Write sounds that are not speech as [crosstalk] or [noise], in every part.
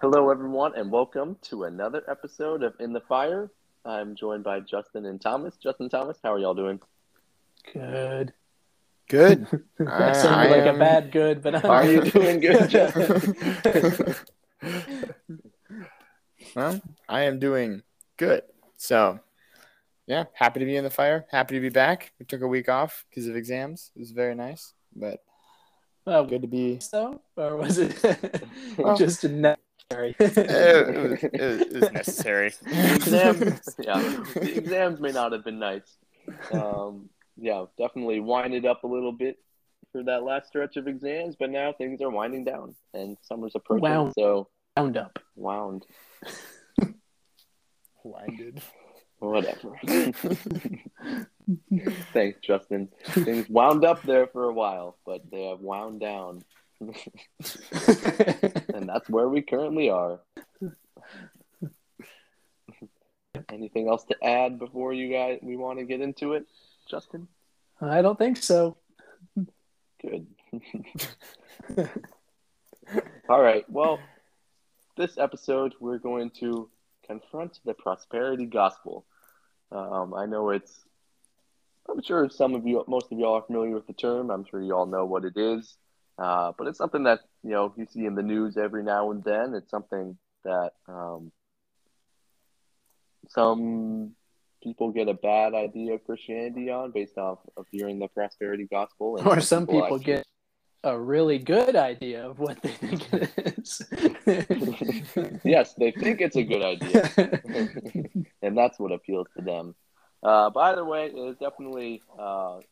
Hello, everyone, and welcome to another episode of In the Fire. I'm joined by Justin and Thomas. Justin, Thomas, how are y'all doing? Good. Good. [laughs] That sounded like a bad good, but I'm Are you doing good, Justin? [laughs] well, I am doing good. So, yeah, happy to be in the fire. Happy to be back. We took a week off because of exams. It was very nice, but Well, good to be. so, or was it Well- [laughs] just necessary? [laughs] it, was, it was- it was necessary. The [laughs] exams, yeah, the exams may not have been nice. Um, yeah, definitely winded up a little bit for that last stretch of exams, but now things are winding down and summer's approaching. Wound. So, Wound up. wound, [laughs] Winded. whatever. Thanks, Justin. Things wound up there for a while, but they have wound down. [laughs] and that's where we currently are. Anything else to add before you guys we want to get into it, Justin? I don't think so. Good. [laughs] All right. Well, this episode we're going to confront the prosperity gospel. Um, I know it's. I'm sure some of you, most of y'all, are familiar with the term. I'm sure you all know what it is. Uh, but it's something that you know you see in the news every now and then. It's something that um, some people get a bad idea of Christianity on based off of hearing the prosperity gospel, Or some people actually- get a really good idea of what they think it is. [laughs] yes, they think it's a good idea, [laughs] and that's what appeals to them. Uh, but either way, it's definitely uh, a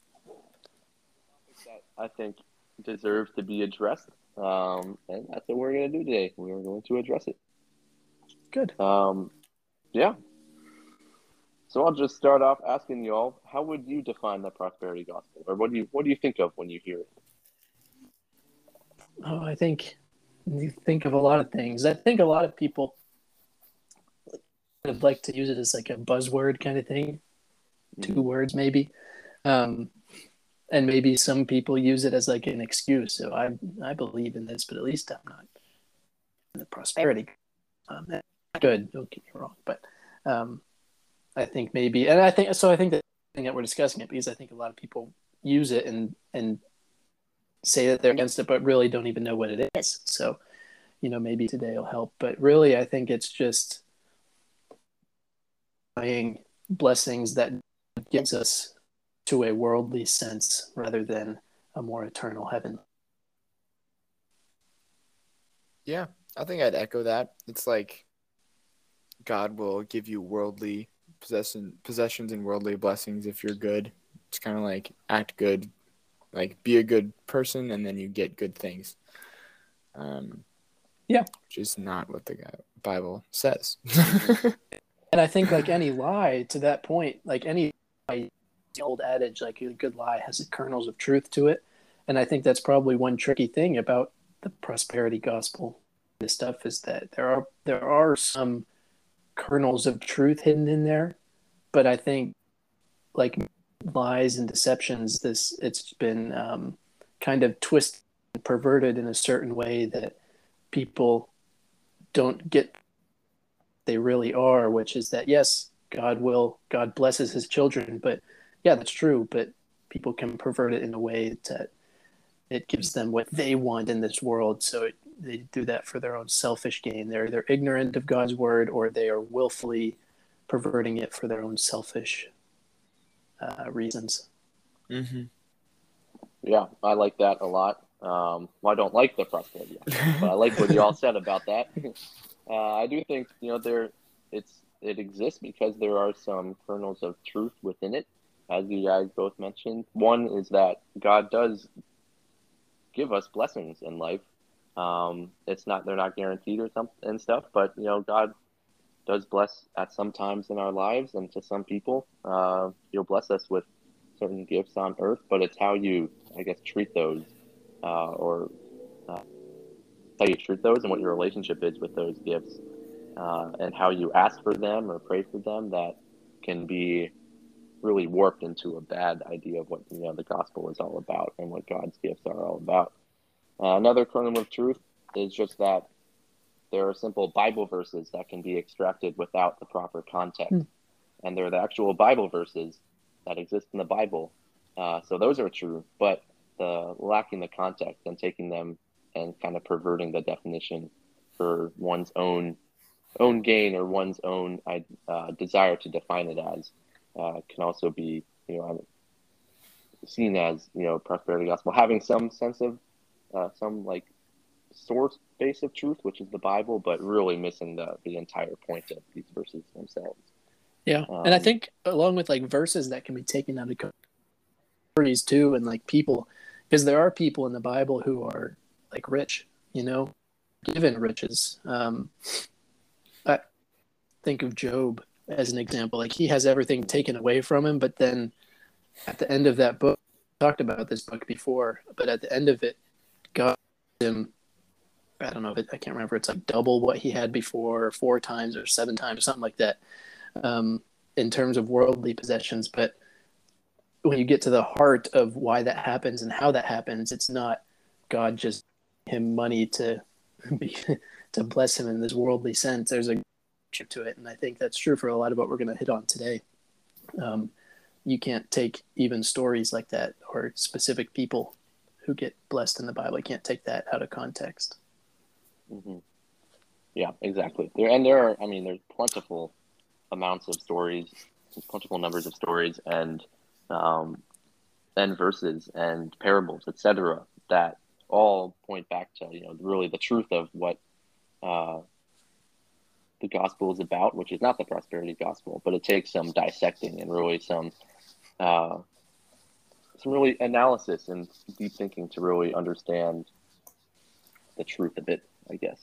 topic that I think deserves to be addressed, um, and that's what we're going to do today. We're going to address it. Good. Um, yeah. So I'll just start off asking y'all, how would you define the prosperity gospel, or what do you what do you think of when you hear it? Oh, I think you think of a lot of things. I think a lot of people would like to use it as like a buzzword kind of thing, two words maybe, um, and maybe some people use it as like an excuse. So I I believe in this, but at least I'm not in the prosperity. Um, good. Don't get me wrong, but um, I think maybe, and I think so. I think that thing that we're discussing it because I think a lot of people use it and and say that they're against it, but really don't even know what it is. So, you know, maybe today will help. But really, I think it's just buying blessings that gives us to a worldly sense rather than a more eternal heaven. Yeah, I think I'd echo that. It's like God will give you worldly possession possessions and worldly blessings if you're good. It's kind of like act good, like be a good person, and then you get good things. Um, Yeah. which is not what the Bible says. [laughs] And I think, like any lie, to that point, like any lie, the old adage, like a good lie has kernels of truth to it. And I think that's probably one tricky thing about the prosperity gospel. This stuff is that there are there are some kernels of truth hidden in there, but I think like lies and deceptions, this it's been um, kind of twisted, and perverted in a certain way that people don't get they really are, which is that yes, God will, God blesses his children, but yeah, that's true, but people can pervert it in a way that it gives them what they want in this world. So it, they do that for their own selfish gain. They're either ignorant of God's word or they are willfully perverting it for their own selfish uh, reasons. mm-hmm. Yeah, I like that a lot. Um, well, I don't like the prosperity, but I like what you all said about that. [laughs] Uh, I do think you know there it's it exists because there are some kernels of truth within it, as you guys both mentioned. One is that God does give us blessings in life. Um, it's not they're not guaranteed or something and stuff, but you know God does bless at some times in our lives, and to some people, uh, He'll bless us with certain gifts on earth. But it's how you, I guess, treat those, uh, or uh, how you treat those, and what your relationship is with those gifts, uh, and how you ask for them or pray for them that can be really warped into a bad idea of what you know the gospel is all about and what God's gifts are all about. Uh, another kernel of truth is just that there are simple Bible verses that can be extracted without the proper context, Hmm. and they're the actual Bible verses that exist in the Bible. Uh, so those are true, but the lacking the context and taking them and kind of perverting the definition for one's own own gain or one's own uh, desire to define it as uh, can also be you know seen as you know prosperity gospel. Having some sense of uh, some like source base of truth which is the bible but really missing the the entire point of these verses themselves. Yeah. Um, and i think along with like verses that can be taken out of stories too and like people because there are people in the bible who are like rich you know given riches. Um i think of job as an example like he has everything taken away from him but then at the end of that book talked about this book before but at the end of it god him i don't know if it, i can't remember it's like double what he had before or four times or seven times or something like that um, in terms of worldly possessions. But when you get to the heart of why that happens and how that happens it's not god just him money to [laughs] be to bless him in this worldly sense. There's a to it and i think that's true for a lot of what we're going to hit on today. Um, you can't take even stories like that or specific people who get blessed in the bible. You can't take that out of context. Mm-hmm. yeah exactly. There and there are i mean there's plentiful amounts of stories plentiful numbers of stories and um, and verses and parables etc that all point back to you know really the truth of what uh, the gospel is about, which is not the prosperity gospel, but it takes some dissecting and really some uh, some really analysis and deep thinking to really understand the truth of it. I guess.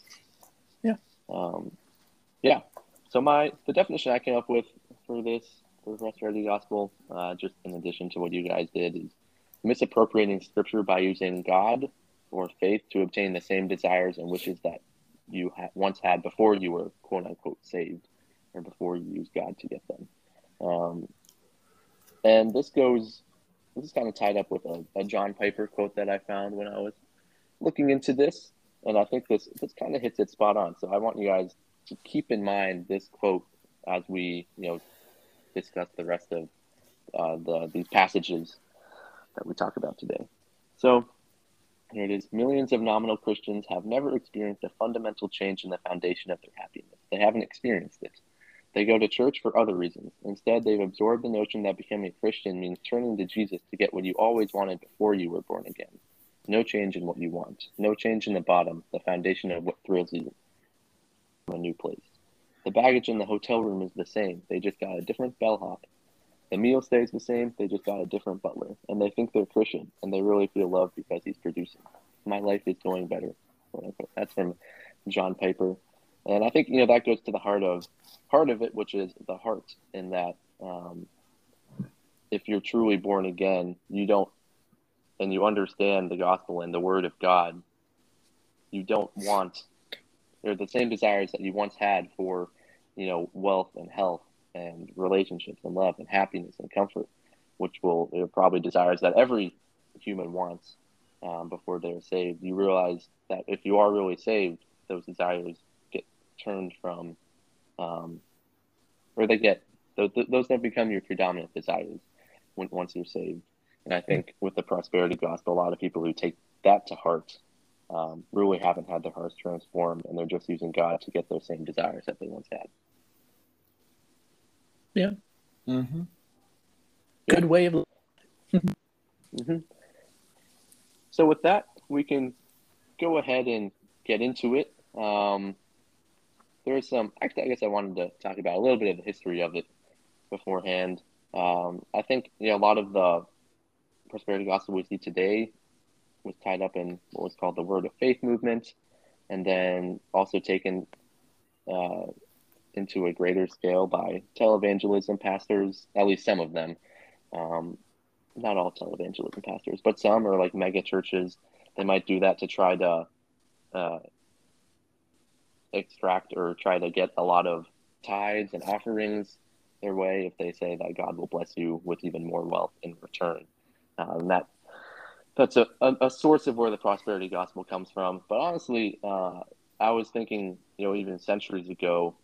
Yeah. Um, yeah. So my the definition I came up with for this for the prosperity gospel, uh, just in addition to what you guys did, is misappropriating scripture by using God or faith to obtain the same desires and wishes that you ha- once had before you were quote unquote saved or before you used God to get them. Um, and this goes, this is kind of tied up with a, a, John Piper quote that I found when I was looking into this. And I think this, this kind of hits it spot on. So I want you guys to keep in mind this quote as we, you know, discuss the rest of uh, the, these passages that we talk about today. So here it is. Millions of nominal Christians have never experienced a fundamental change in the foundation of their happiness. They haven't experienced it. They go to church for other reasons. Instead, they've absorbed the notion that becoming a Christian means turning to Jesus to get what you always wanted before you were born again. No change in what you want. No change in the bottom, the foundation of what thrills you. A new place. The baggage in the hotel room is the same. They just got a different bellhop. Meal stays the same. They just got a different butler, and they think they're Christian, and they really feel loved because he's producing. My life is going better. That's from John Piper, and I think you know that goes to the heart of heart of it, which is the heart. In that, um, if you're truly born again, you don't, and you understand the gospel and the Word of God, you don't want, or the same desires that you once had for, you know, wealth and health and relationships and love and happiness and comfort, which will probably desires that every human wants um, before they're saved. You realize that if you are really saved, those desires get turned from, um, or they get those, don't become your predominant desires when, once you're saved. And I think with the prosperity gospel, a lot of people who take that to heart um, really haven't had their hearts transformed, and they're just using God to get those same desires that they once had. Yeah. Mm-hmm. Good yeah. way of. mm-hmm. So with that, we can go ahead and get into it. Um, there's some. Actually, I guess I wanted to talk about a little bit of the history of it beforehand. Um, I think you know a lot of the prosperity gospel we see today was tied up in what was called the Word of Faith movement, and then also taken uh, into a greater scale by televangelism pastors, at least some of them. Um, not all televangelism pastors, but some are like mega churches. They might do that to try to uh, extract or try to get a lot of tithes and offerings their way if they say that God will bless you with even more wealth in return. Uh, that that's a, a, a, source of where the prosperity gospel comes from. But honestly, uh, I was thinking, you know, even centuries ago,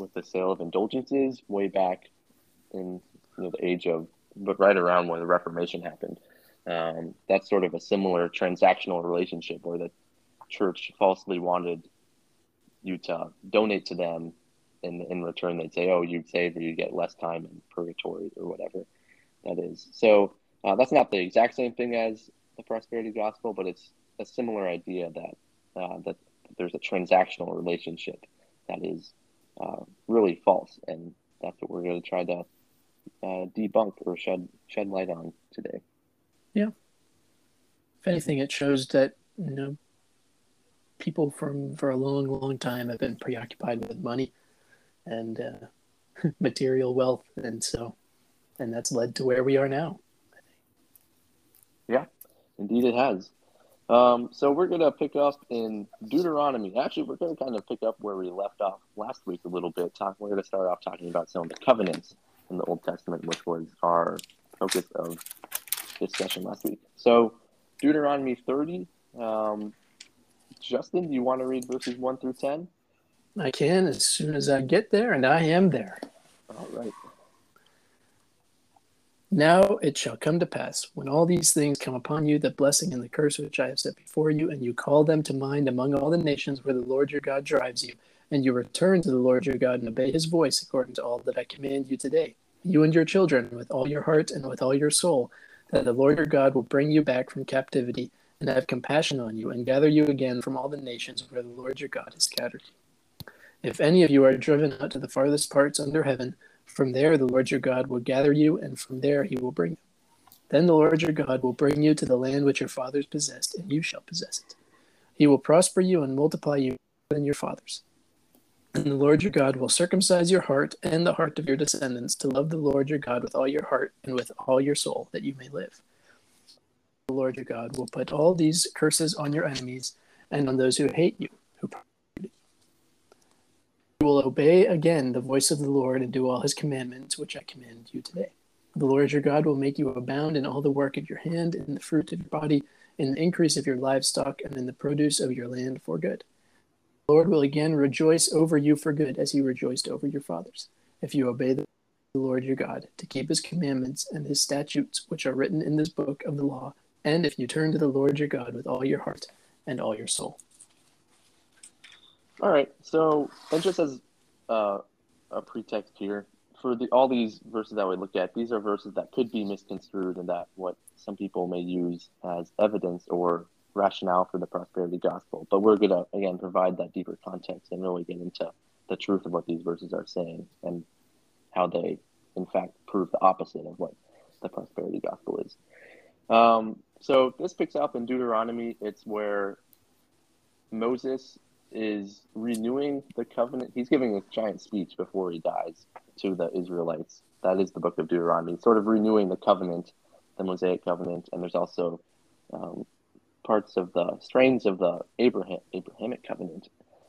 with the sale of indulgences, way back in you know the age of, but right around when the Reformation happened, um, that's sort of a similar transactional relationship where the church falsely wanted you to donate to them, and in return they'd say, "Oh, you'd save or you'd get less time in purgatory or whatever that is." So uh, that's not the exact same thing as the prosperity gospel, but it's a similar idea that uh, that there's a transactional relationship that is uh, really false, and that's what we're going to try to uh, debunk or shed shed light on today. Yeah. If anything, it shows that you know people from for a long, long time have been preoccupied with money and uh, [laughs] material wealth, and so and that's led to where we are now. Yeah, indeed it has. Um, so we're going to pick up in Deuteronomy. Actually, we're going to kind of pick up where we left off last week a little bit. Talk, we're going to start off talking about some of the covenants in the Old Testament, which was our focus of discussion last week. So Deuteronomy 30. Um, Justin, do you want to read verses 1 through 10? I can as soon as I get there, and I am there. All right. Now it shall come to pass, when all these things come upon you, the blessing and the curse which I have set before you, and you call them to mind among all the nations where the Lord your God drives you, and you return to the Lord your God and obey his voice according to all that I command you today, you and your children, with all your heart and with all your soul, that the Lord your God will bring you back from captivity, and have compassion on you, and gather you again from all the nations where the Lord your God has scattered you. If any of you are driven out to the farthest parts under heaven, from there, the Lord your God will gather you, and from there he will bring you. Then the Lord your God will bring you to the land which your fathers possessed, and you shall possess it. He will prosper you and multiply you more than your fathers. And the Lord your God will circumcise your heart and the heart of your descendants to love the Lord your God with all your heart and with all your soul, that you may live. The Lord your God will put all these curses on your enemies and on those who hate you, you will obey again the voice of the Lord and do all his commandments, which I command you today. The Lord your God will make you abound in all the work of your hand, in the fruit of your body, in the increase of your livestock, and in the produce of your land for good. The Lord will again rejoice over you for good, as he rejoiced over your fathers, if you obey the Lord your God, to keep his commandments and his statutes, which are written in this book of the law, and if you turn to the Lord your God with all your heart and all your soul. All right. So, and just as uh, a pretext here, for the all these verses that we look at, these are verses that could be misconstrued and that what some people may use as evidence or rationale for the prosperity gospel. But we're going to, again, provide that deeper context and really get into the truth of what these verses are saying and how they, in fact, prove the opposite of what the prosperity gospel is. Um, so this picks up in Deuteronomy. It's where Moses is renewing the covenant. He's giving a giant speech before he dies to the Israelites. That is the book of Deuteronomy, sort of renewing the covenant, the Mosaic covenant, and there's also um, parts of the strains of the Abraham Abrahamic covenant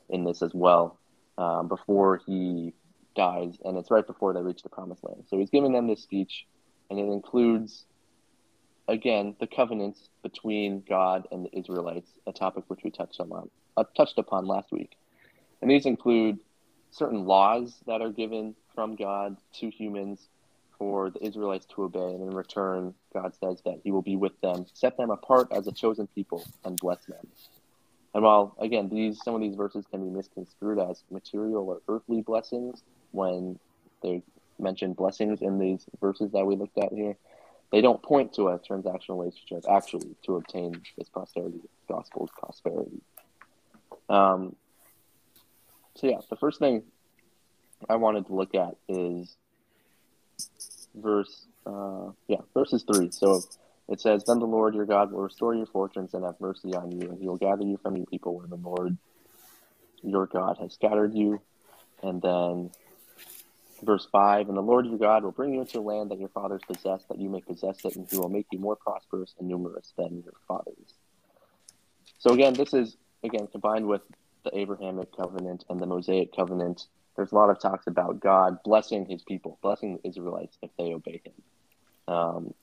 in this as well. Um, before he dies, and it's right before they reach the promised land. So he's giving them this speech, and it includes again the covenants between God and the Israelites, a topic which we touched on uh, touched upon last week. And these include certain laws that are given from God to humans for the Israelites to obey. And in return, God says that He will be with them, set them apart as a chosen people, and bless them. And while again, these some of these verses can be misconstrued as material or earthly blessings when they mention blessings in these verses that we looked at here, they don't point to a transactional relationship actually to obtain this prosperity gospel prosperity. Um, so yeah, the first thing I wanted to look at is verse uh, yeah verses three. So it says, "Then the Lord your God will restore your fortunes and have mercy on you, and He will gather you from your people where the Lord your God has scattered you." And then verse 5 And the Lord your God will bring you into a land that your fathers possessed, that you may possess it, and he will make you more prosperous and numerous than your fathers. So, again, this is again, combined with the Abrahamic covenant and the Mosaic covenant, there's a lot of talks about God blessing his people, blessing the Israelites if they obey him. Um,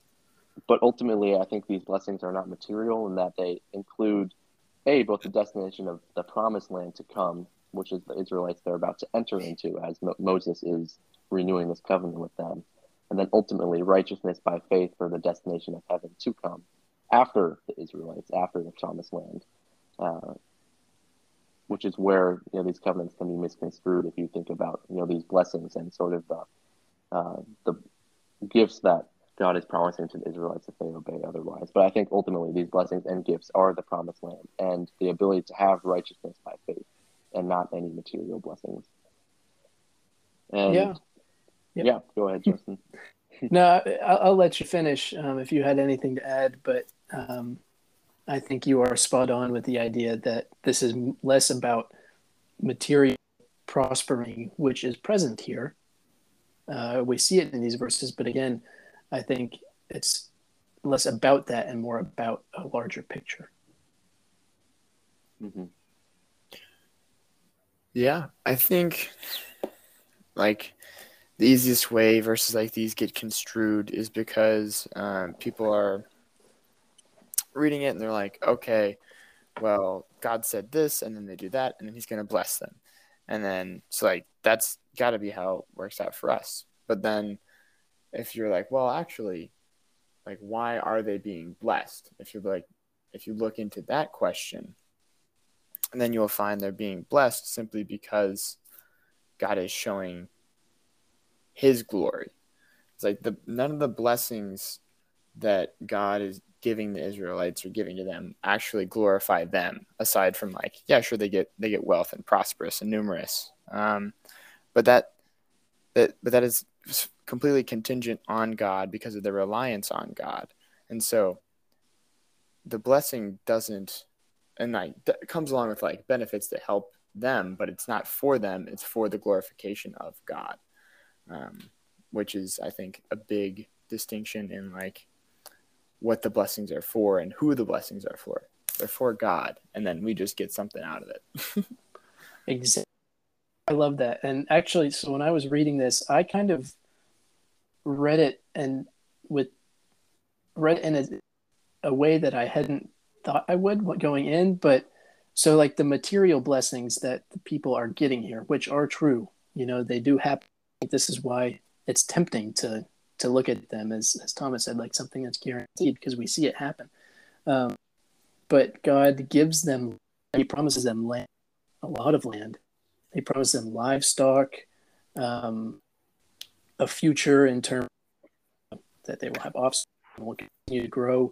but ultimately, I think these blessings are not material in that they include a both the destination of the promised land to come, which is the Israelites they're about to enter into, as Mo- Moses is renewing this covenant with them, and then ultimately righteousness by faith for the destination of heaven to come after the Israelites, after the promised land. Uh, which is where you know these covenants can be misconstrued if you think about you know these blessings and sort of the uh, the gifts that God is promising to the Israelites if they obey otherwise. But I think ultimately these blessings and gifts are the promised land and the ability to have righteousness by faith and not any material blessings. And Yeah. yeah, go ahead, Justin. [laughs] No, I'll, I'll let you finish um, if you had anything to add, but um, I think you are spot on with the idea that this is less about material prospering, which is present here. Uh, we see it in these verses, but again, I think it's less about that and more about a larger picture. hmm Yeah, I think like the easiest way verses like these get construed is because um, people are reading it and they're like, okay, well, God said this, and then they do that, and then He's going to bless them, and then so like that's got to be how it works out for us. But then if you're like, well, actually, like why are they being blessed? If you're like, if you look into that question, and then you'll find they're being blessed simply because God is showing his glory. It's like the none of the blessings that God is giving the Israelites or giving to them actually glorify them aside from like yeah sure they get they get wealth and prosperous and numerous. Um, but that that but that is completely contingent on God because of their reliance on God. And so the blessing doesn't and like comes along with like benefits that help them but it's not for them it's for the glorification of god. Um, which is i think a big distinction in like what the blessings are for and who the blessings are for they're for god and then we just get something out of it [laughs] Exactly. I love that. And actually, so when I was reading this, I kind of read it and with read in a, a way that I hadn't thought I would going in. But so, like the material blessings that the people are getting here, which are true, you know, they do happen. This is why it's tempting to to look at them as as Thomas said, like something that's guaranteed because we see it happen. Um, but God gives them, He promises them land, a lot of land. He promises them livestock, um, a future in terms that they will have offspring, and will continue to grow.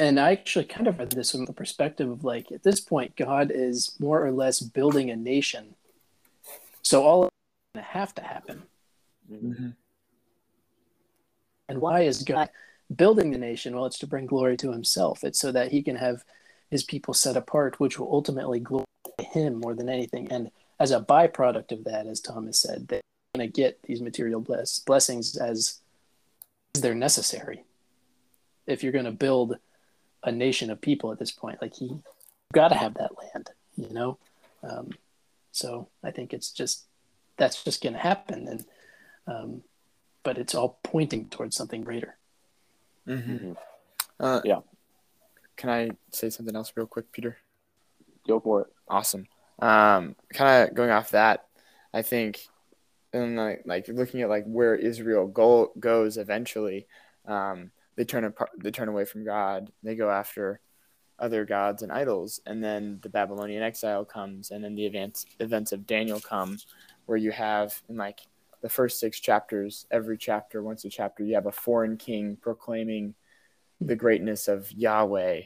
And I actually kind of read this from the perspective of like, at this point, God is more or less building a nation. So all of have to happen. And why is God building the nation? Well, it's to bring glory to himself. It's so that he can have his people set apart, which will ultimately glorify him more than anything. And as a byproduct of that, as Thomas said, they're going to get these material bless- blessings as, they're necessary. If you're going to build a nation of people at this point, like he, got to have that land, you know? Um, so I think it's just, that's just going to happen. And, um, but it's all pointing towards something greater. mm-hmm. Mhm. uh, Yeah. can i say something else real quick peter Go for it. Awesome. Um, kind of going off that, I think, and like, like looking at like where Israel go goes eventually, um, they turn apart, they turn away from God. They go after other gods and idols, and then the Babylonian exile comes, and then the events events of Daniel come, where you have in like the first six chapters, every chapter, once a chapter, you have a foreign king proclaiming the greatness of Yahweh,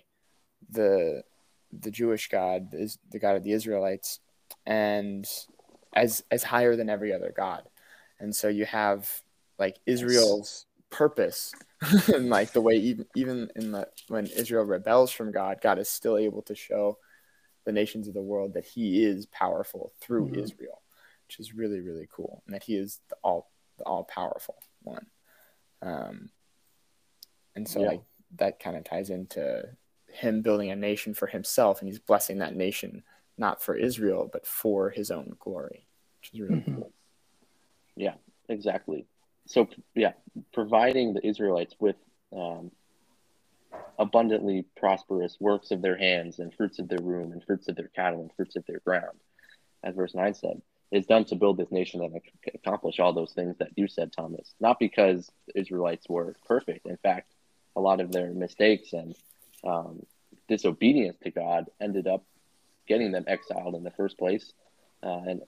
the the Jewish God is the God of the Israelites, and as as higher than every other God. And so you have like Israel's purpose, [laughs] and like the way even even in the when Israel rebels from God, God is still able to show the nations of the world that He is powerful through Mhm. Israel, which is really really cool, and that He is the all the all powerful one. Um, and so Yeah. like that kind of ties into him building a nation for himself and he's blessing that nation not for Israel but for his own glory which is really Mhm. cool Yeah, Exactly. So yeah, providing the Israelites with um, abundantly prosperous works of their hands and fruits of their womb and fruits of their cattle and fruits of their ground, as verse 9 said, is done to build this nation and accomplish all those things that you said, Thomas. Not because Israelites were perfect. In fact, a lot of their mistakes and um, disobedience to God ended up getting them exiled in the first place, uh, and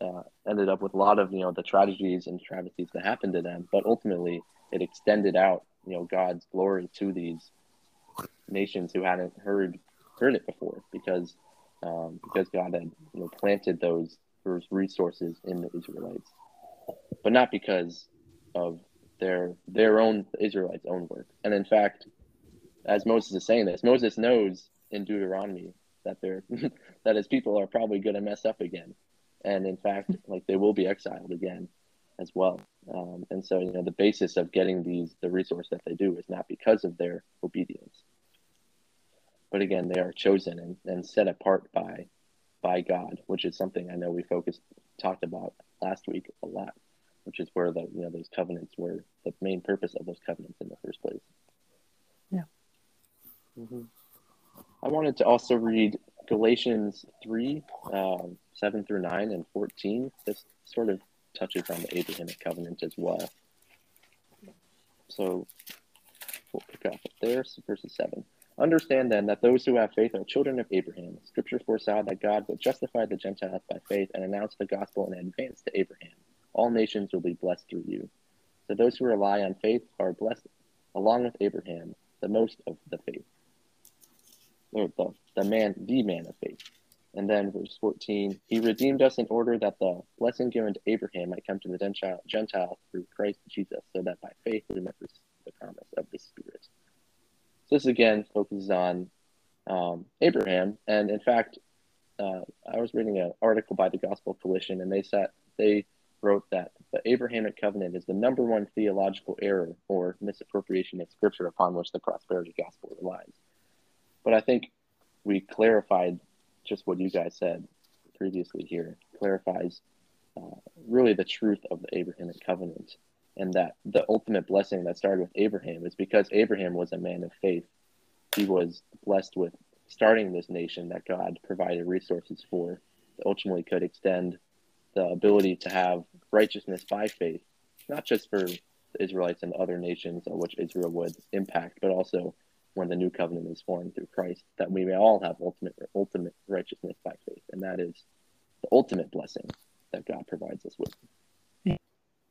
uh, ended up with a lot of you know the tragedies and travesties that happened to them. But ultimately, it extended out you know God's glory to these nations who hadn't heard heard it before because um, because God had you know planted those those resources in the Israelites, but not because of their their own Israelites' own work. And in fact, as Moses is saying this, Moses knows in Deuteronomy that they're [laughs] that his people are probably going to mess up again, and in fact, like they will be exiled again as well. Um, and so, you know, the basis of getting these the resource that they do is not because of their obedience, but again, they are chosen and, and set apart by by God, which is something I know we focused talked about last week a lot, which is where the you know those covenants were the main purpose of those covenants in the first place. Yeah. Mm-hmm. I wanted to also read Galatians 3, um, 7 through 9 and 14. This sort of touches on the Abrahamic covenant as well. So we'll pick up there, verses 7. Understand then that those who have faith are children of Abraham. Scripture foresaw that God would justify the Gentiles by faith and announce the gospel in advance to Abraham. All nations will be blessed through you. So those who rely on faith are blessed along with Abraham, the most of the faith or the, the man, the man of faith. And then verse 14, he redeemed us in order that the blessing given to Abraham might come to the Gentile, Gentile through Christ Jesus, so that by faith we might receive the promise of the Spirit. This again focuses on um, Abraham, and in fact, uh, I was reading an article by the Gospel Coalition, and they said they wrote that the Abrahamic covenant is the number one theological error or misappropriation of Scripture upon which the prosperity gospel relies. But I think we clarified just what you guys said previously here, clarifies uh, really the truth of the Abrahamic covenant and that the ultimate blessing that started with Abraham is because Abraham was a man of faith. He was blessed with starting this nation that God provided resources for that ultimately could extend the ability to have righteousness by faith, not just for the Israelites and other nations of which Israel would impact, but also when the new covenant is formed through Christ, that we may all have ultimate ultimate righteousness by faith, and that is the ultimate blessing that God provides us with.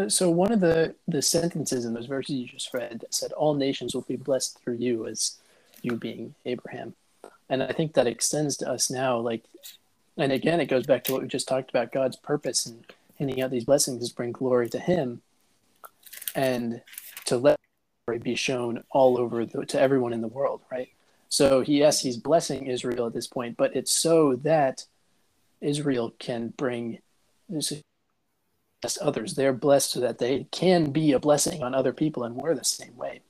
So one of the the sentences in those verses you just read said, "All nations will be blessed through you," as you being Abraham, and I think that extends to us now. Like, and again, it goes back to what we just talked about: God's purpose and handing out these blessings is bring glory to Him, and to let glory be shown all over the, to everyone in the world, right? So yes, he's blessing Israel at this point, but it's so that Israel can bring others. They're blessed so that they can be a blessing on other people, and we're the same way.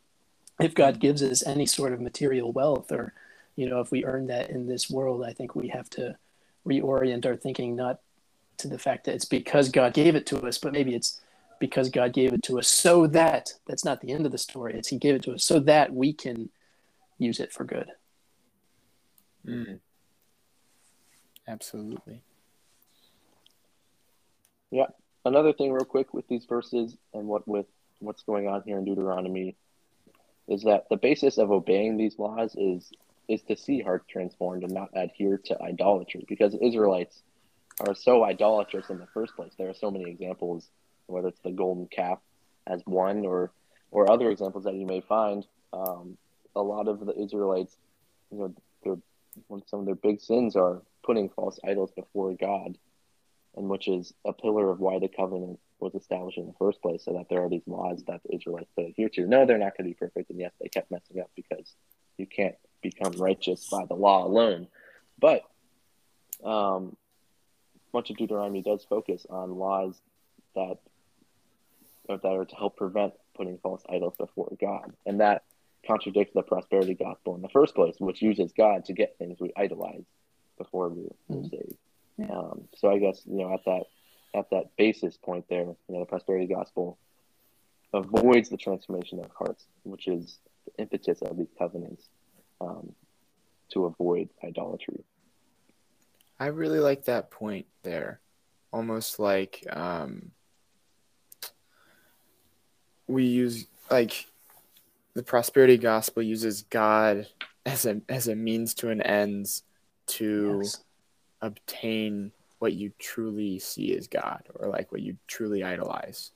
If God gives us any sort of material wealth, or you know, if we earn that in this world, I think we have to reorient our thinking not to the fact that it's because God gave it to us, but maybe it's because God gave it to us so that that's not the end of the story. It's He gave it to us so that we can use it for good. Mm. Absolutely. Yeah. Another thing, real quick, with these verses and what with what's going on here in Deuteronomy, is that the basis of obeying these laws is is to see hearts transformed and not adhere to idolatry, because Israelites are so idolatrous in the first place. There are so many examples whether it's the golden calf as one or or other examples that you may find. Um, a lot of the Israelites, you know, their, some of their big sins are putting false idols before God, and which is a pillar of why the covenant was established in the first place, so that there are these laws that the Israelites could adhere to. No, they're not going to be perfect, and yes, they kept messing up because you can't become righteous by the law alone. But um, much of Deuteronomy does focus on laws that that are to help prevent putting false idols before God. And that contradicts the prosperity gospel in the first place, which uses God to get things we idolize before we are mm-hmm. saved. Yeah. Um, so I guess you know at that at that basis point there, you know, the prosperity gospel avoids the transformation of hearts, which is the impetus of these covenants. um, to avoid idolatry. I really like that point there. Almost like um, we use like the prosperity gospel uses God as a as a means to an ends to Yes. Obtain what you truly see as God or like what you truly idolize.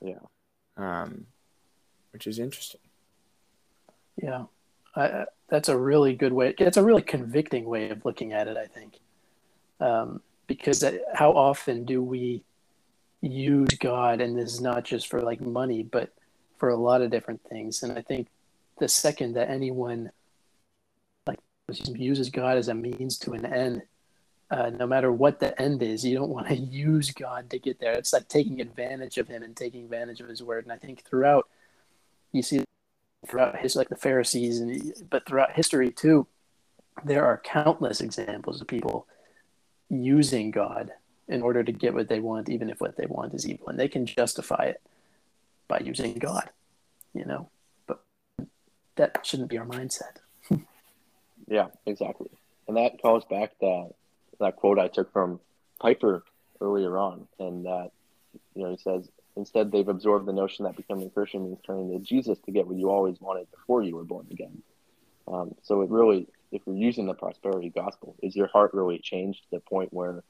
Yeah. Um, which is interesting. Yeah, I, that's a really good way. It's a really convicting way of looking at it. I think, um, because that, how often do we use God, and this is not just for like money, but for a lot of different things. And I think the second that anyone like uses God as a means to an end, uh, no matter what the end is, you don't [laughs] want to use God to get there. It's like taking advantage of Him and taking advantage of His word. And I think throughout, you see throughout his like the Pharisees and but throughout history too, there are countless examples of people using God in order to get what they want, even if what they want is evil, and they can justify it by using God, you know. But that shouldn't be our mindset. [laughs] Yeah, exactly. And that calls back that that quote I took from Piper earlier on, and that you know he says instead they've absorbed the notion that becoming a Christian means turning to Jesus to get what you always wanted before you were born again. Um, so it really, if you're using the prosperity gospel, is your heart really changed to the point where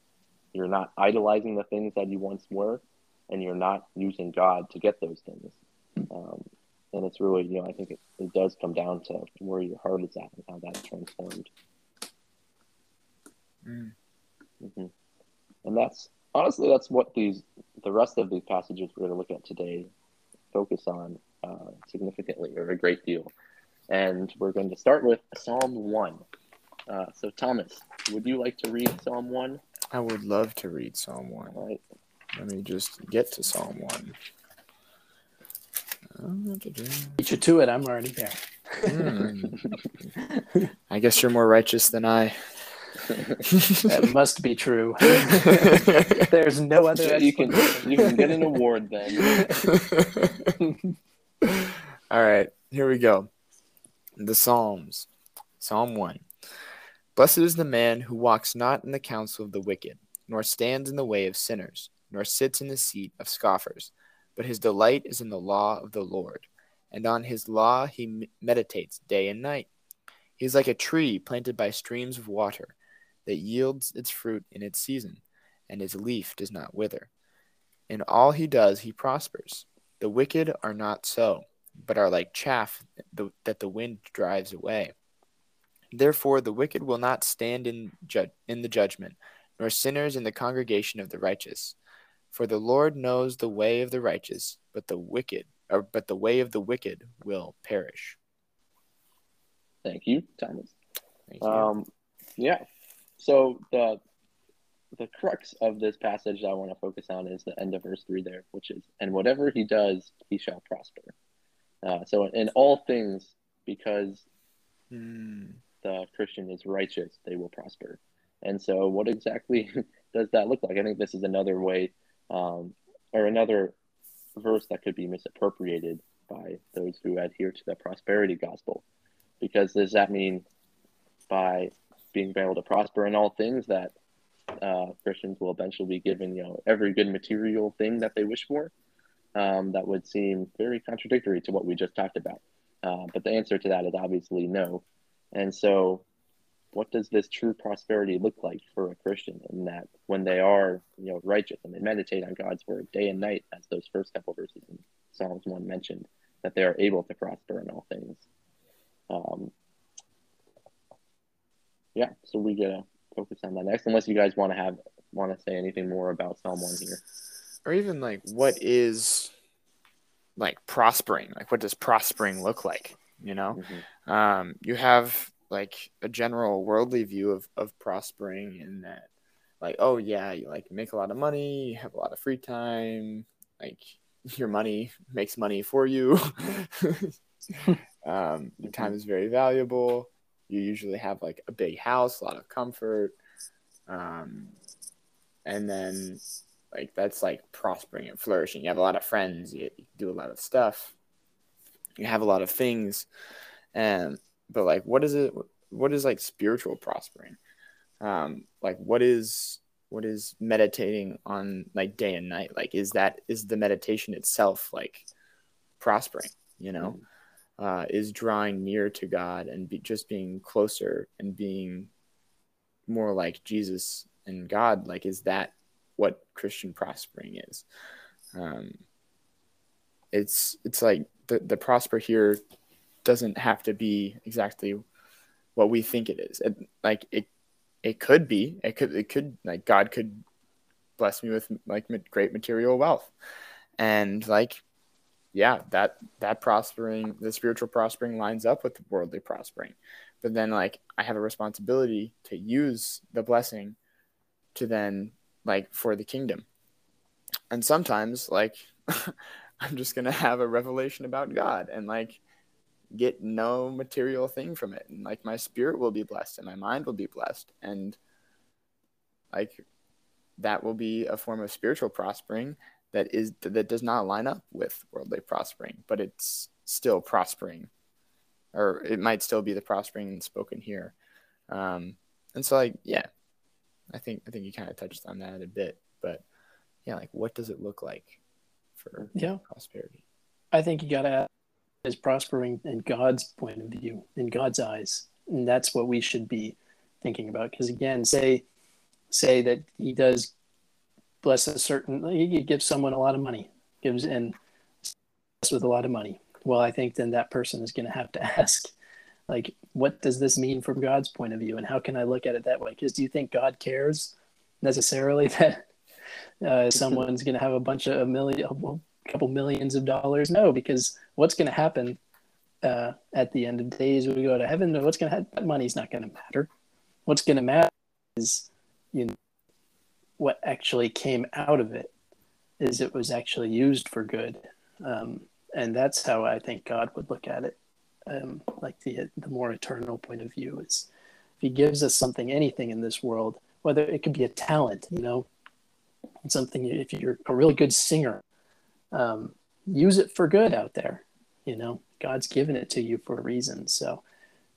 you're not idolizing the things that you once were, and you're not using God to get those things? Um, and it's really, you know, I think it, it does come down to where your heart is at and how that's transformed. Mm. Hmm And that's honestly that's what these the rest of these passages we're going to look at today focus on uh, significantly or a great deal. And we're going to start with Psalm one. Uh, so Thomas, would you like to read Psalm one? I would love to read Psalm 1. All right. Let me just get to Psalm 1. Beat you to it. I'm already there. Hmm. [laughs] I guess you're more righteous than I. That must be true. [laughs] There's no other. Yeah, you can you can get an award then. [laughs] All right, here we go. The Psalms. Psalm 1. Blessed is the man who walks not in the counsel of the wicked, nor stands in the way of sinners, nor sits in the seat of scoffers, but his delight is in the law of the Lord, and on his law he meditates day and night. He is like a tree planted by streams of water that yields its fruit in its season, and its leaf does not wither. In all he does, he prospers. The wicked are not so, but are like chaff that the wind drives away. Therefore, the wicked will not stand in, ju- in the judgment, nor sinners in the congregation of the righteous. For the Lord knows the way of the righteous, but the wicked, or but the way of the wicked will perish. Thank you, Thomas. Thank you. Um, yeah. So the the crux of this passage that I want to focus on is the end of verse three there, which is, "And whatever he does, he shall prosper." Uh, so in all things, because Hmm. the Christian is righteous, they will prosper. And so, what exactly [laughs] does that look like? I think this is another way, um, or another verse that could be misappropriated by those who adhere to the prosperity gospel. Because does that mean by being able to prosper in all things that uh, Christians will eventually be given, you know, every good material thing that they wish for? Um, that would seem very contradictory to what we just talked about. Uh, but the answer to that is obviously no. And so, what does this true prosperity look like for a Christian? In that, when they are, you know, righteous and they meditate on God's word day and night, as those first couple verses in Psalms one mentioned, that they are able to prosper in all things. Um, yeah, so we gotta focus on that next. Unless you guys want to have want to say anything more about Psalm one here. or even like what is like prospering like what does prospering look like you know Mhm. um you have like a general worldly view of of prospering in that like oh yeah you like make a lot of money you have a lot of free time like [laughs] your money makes money for you [laughs] [laughs] um your time is very valuable you usually have like a big house a lot of comfort um and then like that's like prospering and flourishing. You have a lot of friends. You, you do a lot of stuff. You have a lot of things, and but like what is it what is like spiritual prospering um like what is what is meditating on like day and night like is that is the meditation itself like prospering you know uh, is drawing near to god and be, just being closer and being more like jesus and god like is that what christian prospering is um it's it's like the, the prosper here doesn't have to be exactly what we think it is. It, like it, it could be. It could. It could. Like God could bless me with like great material wealth, and like, yeah, that that prospering, the spiritual prospering lines up with the worldly prospering. But then, like, I have a responsibility to use the blessing to then like for the kingdom. And sometimes, like, [laughs] I'm just gonna have a revelation about God and like get no material thing from it. And like my spirit will be blessed and my mind will be blessed. And like that will be a form of spiritual prospering that is that does not line up with worldly prospering, but it's still prospering. Or it might still be the prospering spoken here. Um, and so like yeah, I think I think you kind of touched on that a bit, but yeah, like what does it look like for yeah prosperity? I think you gotta is prospering in God's point of view, in God's eyes, and that's what we should be thinking about. Because again, say say that He does bless a certain, He gives someone a lot of money, gives and with a lot of money. Well, I think then that person is going to have to [laughs] ask, like, what does this mean from God's point of view, and how can I look at it that way? Because do you think God cares necessarily [laughs] that uh, someone's going to have a bunch of a million, a couple millions of dollars. No, because what's going to happen uh, at the end of days we go to heaven? What's going to happen? That money's not going to matter. What's going to matter is you know what actually came out of it is it was actually used for good, um, and that's how I think God would look at it. Um, like the the more eternal point of view is if He gives us something, anything in this world, whether it could be a talent, you know, something if you're a really good singer um, use it for good out there. You know, God's given it to you for a reason. So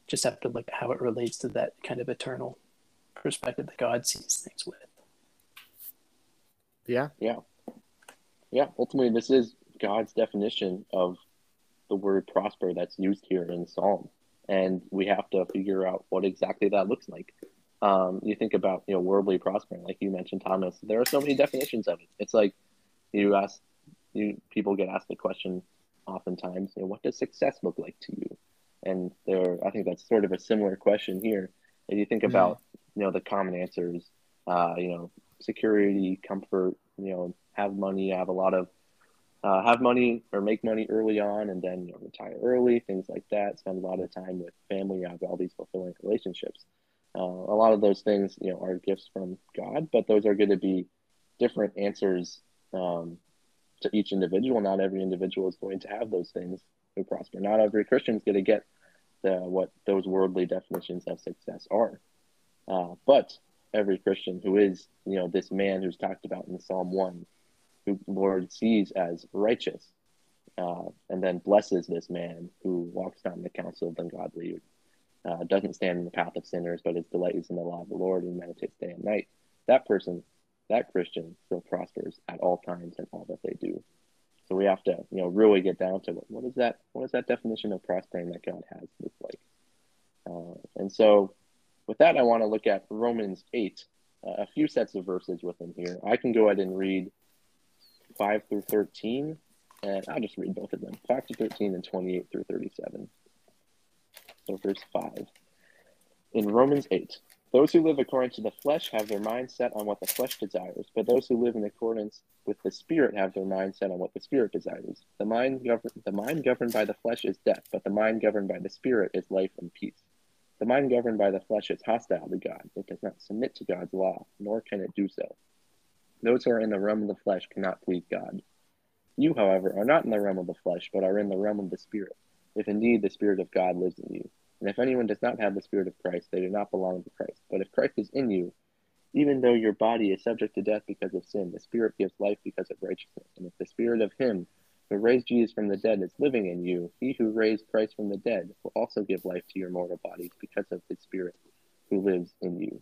just have to look at how it relates to that kind of eternal perspective that God sees things with. Yeah. Yeah. Yeah. Ultimately, this is God's definition of the word prosper that's used here in Psalm. And we have to figure out what exactly that looks like. Um, you think about, you know, worldly prospering, like you mentioned, Thomas, there are so many definitions of it. It's like you ask you people get asked the question oftentimes, you know, what does success look like to you? And there, I think that's sort of a similar question here. If you think about, mm-hmm. you know, the common answers, uh, you know, security, comfort, you know, have money, have a lot of, uh, have money or make money early on, and then you know, retire early, things like that. Spend a lot of time with family, have all these fulfilling relationships. Uh, a lot of those things, you know, are gifts from God, but those are going to be different answers um, to each individual. Not every individual is going to have those things to prosper. Not every Christian is going to get the, what those worldly definitions of success are. Uh, but every Christian who is, you know, this man who's talked about in Psalm 1, who Lord sees as righteous, uh, and then blesses this man who walks down the counsel of the ungodly, uh, doesn't stand in the path of sinners, but is delights in the law of the Lord and meditates day and night. That person that Christian still prospers at all times in all that they do. So we have to, you know, really get down to what, what is that? What is that definition of prospering that God has look like? Uh, and so, with that, I want to look at Romans eight, uh, a few sets of verses within here. I can go ahead and read five through thirteen, and I'll just read both of them: five to thirteen and twenty-eight through thirty-seven. So, verse five in Romans eight. Those who live according to the flesh have their mind set on what the flesh desires, but those who live in accordance with the Spirit have their mind set on what the Spirit desires. The mind, the mind governed by the flesh is death, but the mind governed by the Spirit is life and peace. The mind governed by the flesh is hostile to God. It does not submit to God's law, nor can it do so. Those who are in the realm of the flesh cannot please God. You, however, are not in the realm of the flesh, but are in the realm of the Spirit, if indeed the Spirit of God lives in you. And if anyone does not have the Spirit of Christ, they do not belong to Christ. But if Christ is in you, even though your body is subject to death because of sin, the Spirit gives life because of righteousness. And if the Spirit of Him who raised Jesus from the dead is living in you. He who raised Christ from the dead will also give life to your mortal bodies because of his Spirit who lives in you.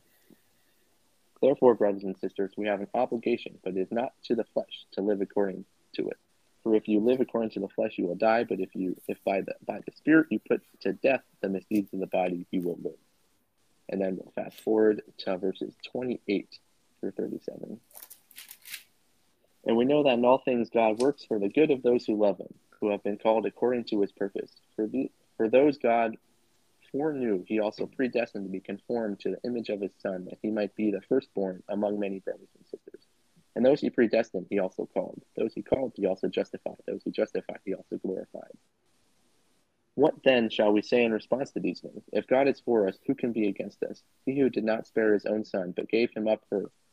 Therefore, brothers and sisters, we have an obligation, but it is not to the flesh, to live according to it. For if you live according to the flesh, you will die. But if you, if by the by the Spirit you put to death the misdeeds of the body, you will live. And then we'll fast forward to verses 28 through 37. And we know that in all things God works for the good of those who love Him, who have been called according to His purpose. For the for those God foreknew, He also predestined to be conformed to the image of His Son, that He might be the firstborn among many brothers and sisters. And those he predestined, he also called. Those he called, he also justified. Those he justified, he also glorified. What then shall we say in response to these things? If God is for us, who can be against us? He who did not spare his own son, but gave him up for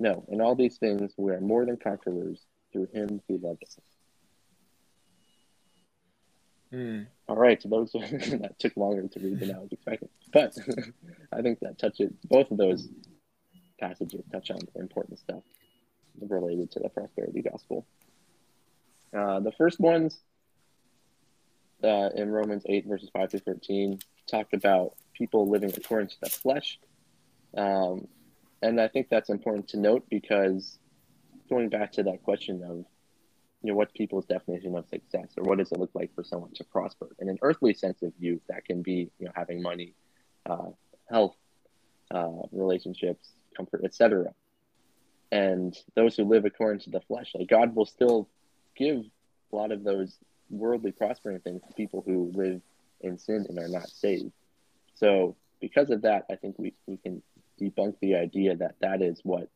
No, in all these things we are more than conquerors through him who loved us. Hmm. All right, so those [laughs] that took longer to read than I was expecting, but [laughs] I think that touches both of those passages touch on important stuff related to the prosperity gospel. Uh, the first ones uh, in Romans 8, verses 5 to 13, talked about people living according to the flesh. Um, and I think that's important to note because going back to that question of, you know, what's people's definition of success or what does it look like for someone to prosper? In an earthly sense of view, that can be, you know, having money, uh, health, uh, relationships, comfort, etc. And those who live according to the flesh, like God will still give a lot of those worldly prospering things to people who live in sin and are not saved. So because of that, I think we, we can debunk the idea that that is what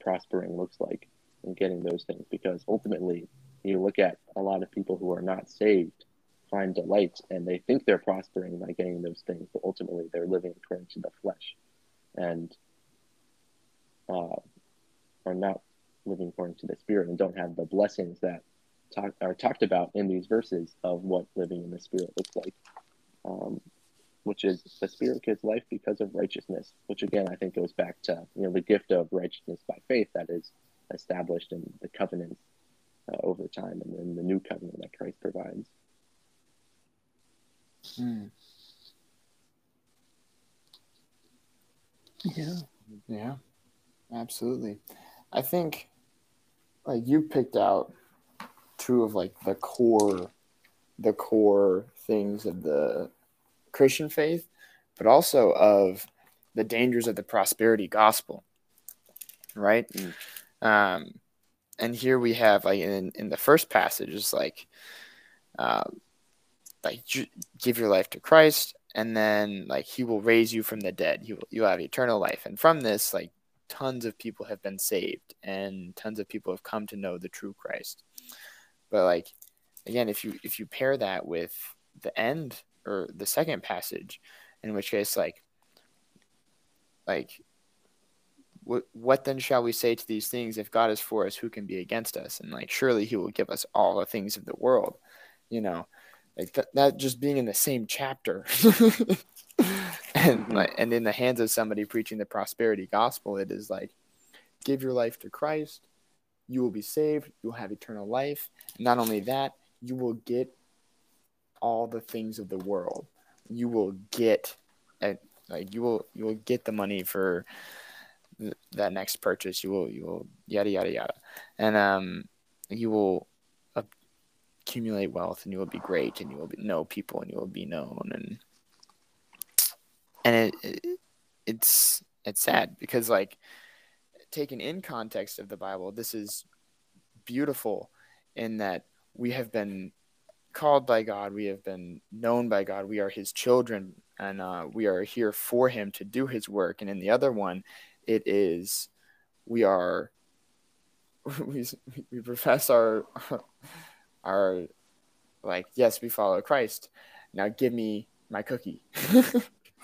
prospering looks like and getting those things because ultimately you look at a lot of people who are not saved find delight and they think they're prospering by getting those things but ultimately they're living according to the flesh and uh, are not living according to the spirit and don't have the blessings that talk, are talked about in these verses of what living in the spirit looks like. Um, which is the spirit gives life because of righteousness which again i think goes back to you know the gift of righteousness by faith that is established in the covenants uh, over time and then the new covenant that christ provides Hmm. Yeah. Yeah, absolutely. I think like you picked out two of like the core the core things of the Christian faith, but also of the dangers of the prosperity gospel. Right? Um and here we have like in in the first passage is like um like give your life to Christ and then like he will raise you from the dead you you have eternal life and from this like tons of people have been saved and tons of people have come to know the true Christ but like again if you if you pair that with the end or the second passage in which case like like what what then shall we say to these things? If God is for us who can be against us? And like surely he will give us all the things of the world you know? Like that, that just being in the same chapter. [laughs] And mm-hmm. like, and in the hands of somebody preaching the prosperity gospel it is like give your life to christ. You will be saved. You will have eternal life. Not only that you will get all the things of the world you will get a, like you will you will get the money for th- that next purchase. You will you will yada yada yada. And um you will accumulate wealth and you will be great and you will be, know people and you will be known and and it, it it's it's sad because like taken in context of the bible this is beautiful in that we have been called by god we have been known by god we are his children and uh, we are here for him to do his work and in the other one it is we are [laughs] we, we profess our [laughs] are like, yes, we follow Christ. Now give me my cookie. you,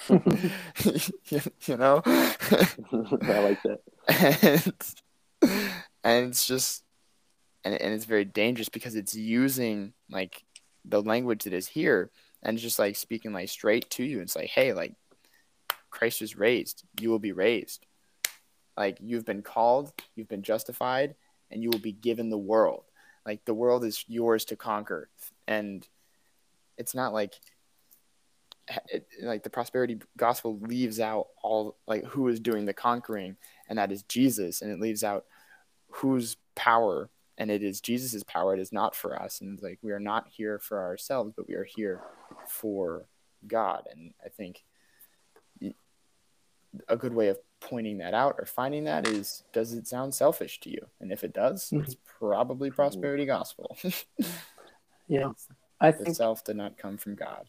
[laughs] you know? I like that. and, and it's just and, and it's very dangerous because it's using like the language that is here and just like speaking like straight to you. It's like, hey, like Christ was raised, you will be raised. Like you've been called, you've been justified, and you will be given the world. Like the world is yours to conquer. And it's not like eh, it, like the prosperity gospel leaves out all like who is doing the conquering and that is Jesus and it leaves out whose power and it is Jesus's power it is not for us and like we are not here for ourselves but we are here for God. And I think a good way of pointing that out or finding that is does it sound selfish to you? And if it does mm-hmm. it's probably prosperity gospel. [laughs] Yeah i the think self did not come from god.